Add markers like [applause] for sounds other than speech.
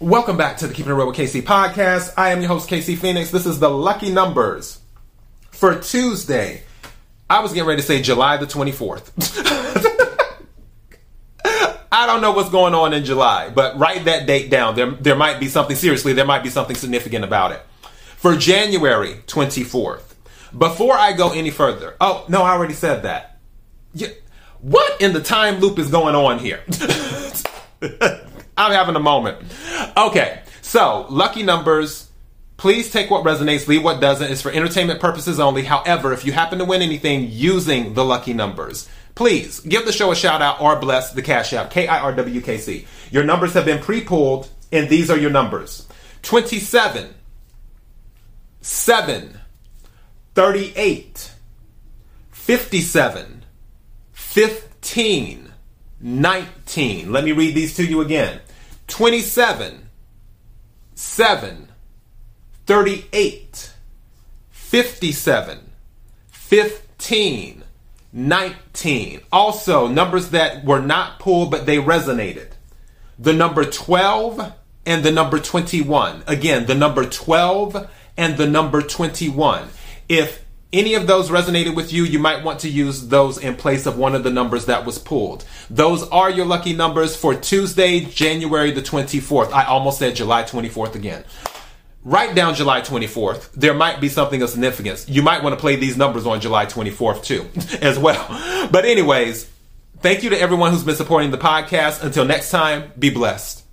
Welcome back to the Keeping It Real with KC podcast. I am your host, KC Phoenix. This is the lucky numbers for Tuesday. I was getting ready to say July the 24th. [laughs] I don't know what's going on in July, but write that date down. There, there might be something, seriously, there might be something significant about it. For January 24th. Before I go any further, oh, no, I already said that. Yeah, what in the time loop is going on here? [laughs] I'm having a moment. Okay, so lucky numbers. Please take what resonates, leave what doesn't. It's for entertainment purposes only. However, if you happen to win anything using the lucky numbers, please give the show a shout out or bless the cash app, K I R W K C. Your numbers have been pre pulled, and these are your numbers 27, 7, 38, 57, 15, 19. Let me read these to you again 27, 7, 38, 57, 15, 19. Also, numbers that were not pulled but they resonated. The number 12 and the number 21. Again, the number 12 and the number 21. If any of those resonated with you, you might want to use those in place of one of the numbers that was pulled. Those are your lucky numbers for Tuesday, January the 24th. I almost said July 24th again. Write down July 24th. There might be something of significance. You might want to play these numbers on July 24th too, [laughs] as well. But anyways, thank you to everyone who's been supporting the podcast. Until next time, be blessed.